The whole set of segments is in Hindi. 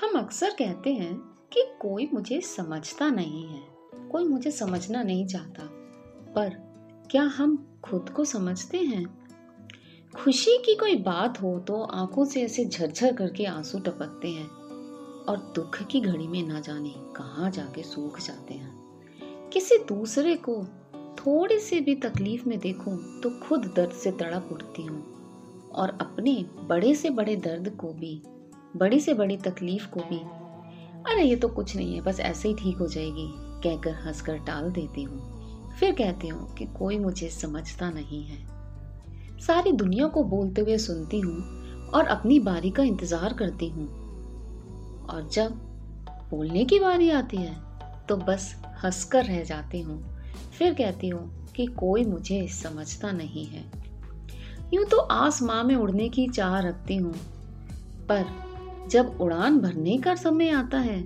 हम अक्सर कहते हैं कि कोई मुझे समझता नहीं है, कोई मुझे समझना नहीं चाहता। पर क्या हम खुद को समझते हैं? खुशी की कोई बात हो तो आँखों से ऐसे झरझर करके आँसू टपकते हैं और दुख की घड़ी में ना जाने कहाँ जाके सूख जाते हैं। किसी दूसरे को थोड़ी सी भी तकलीफ़ में देखूँ तो खुद दर्द से तड़प उठती हूँ और अपने बड़े से बड़े दर्द को भी बड़ी से बड़ी तकलीफ़ को भी। अरे, ये तो कुछ नहीं है, बस ऐसे ही ठीक हो जाएगी, कहकर हंसकर टाल देती हूँ। फिर कहती हूँ कि कोई मुझे समझता नहीं है। सारी दुनिया को बोलते हुए सुनती हूँ और अपनी बारी का इंतज़ार करती हूँ। और जब बोलने की बारी आती है तो बस हंसकर रह जाती हूँ। फिर कहती हूँ कि कोई मुझे समझता नहीं है। यूँ तो आसमां में उड़ने की चाह रखती हूँ, पर जब उड़ान भरने का समय आता है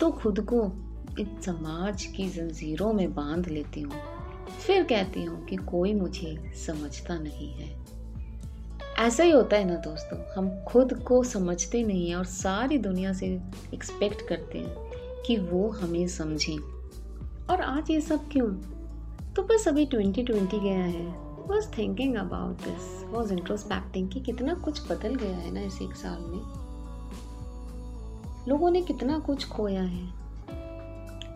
तो खुद को इस समाज की जंजीरों में बाँध लेती हूँ। फिर कहती हूँ कि कोई मुझे समझता नहीं है। ऐसा ही होता है ना दोस्तों, हम खुद को समझते नहीं हैं और सारी दुनिया से एक्सपेक्ट करते हैं कि वो हमें समझें। और आज ये सब क्यों? तो बस अभी 2020 गया है। Was thinking about this was introspecting कि कितना कुछ बदल गया है ना इस एक साल में। लोगों ने कितना कुछ खोया है।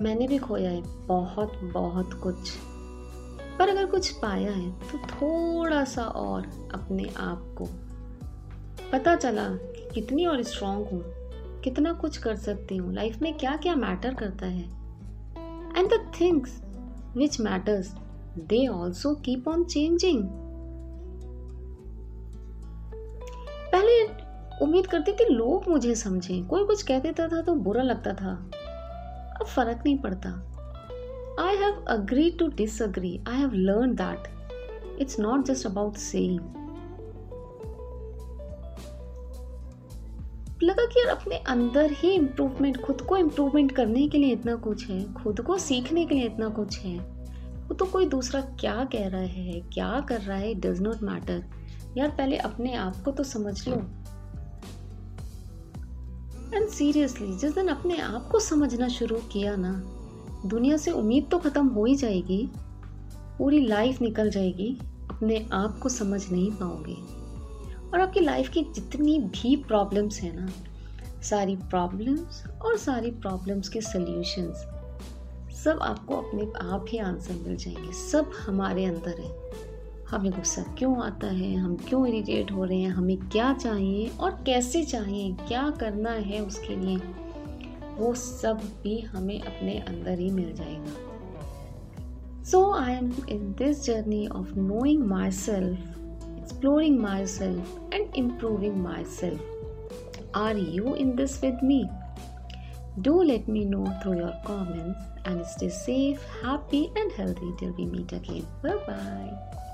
मैंने भी खोया है बहुत बहुत कुछ। पर अगर कुछ पाया है तो थोड़ा सा और अपने आप को। पता चला कि कितनी और स्ट्रांग हूँ, कितना कुछ कर सकती हूँ। लाइफ में क्या क्या मैटर करता है। And the things which matters they also keep on changing उम्मीद करती थी लोग मुझे समझें। कोई कुछ कह देता था तो बुरा लगता था। अब फ़र्क नहीं पड़ता। I have agree to disagree I have learn that it's not just about saying लगा कि यार अपने अंदर ही इम्प्रूवमेंट खुद को इम्प्रूवमेंट करने के लिए इतना कुछ है। खुद को सीखने के लिए इतना कुछ है। वो तो कोई दूसरा क्या कह रहा है, क्या कर रहा है डज नॉट मैटर यार पहले अपने आप को तो समझ लो। एंड सीरियसली जिस दिन अपने आप को समझना शुरू किया ना, दुनिया से उम्मीद तो ख़त्म हो ही जाएगी। पूरी लाइफ निकल जाएगी, अपने आप को समझ नहीं पाओगे। और आपकी लाइफ की जितनी भी प्रॉब्लम्स हैं ना, सारी प्रॉब्लम्स और सारी प्रॉब्लम्स के सल्यूशंस सब आपको अपने आप ही आंसर मिल जाएँगे। सब हमारे अंदर है। हमें गुस्सा क्यों आता है? हम क्यों इरिटेट हो रहे हैं? हमें क्या चाहिए और कैसे चाहिए? क्या करना है उसके लिए? वो सब भी हमें अपने अंदर ही मिल जाएगा। So I am in this journey of knowing myself exploring myself and improving myself are you in this with me Do let me know through your comments and stay safe, happy, and healthy till we meet again. Bye bye.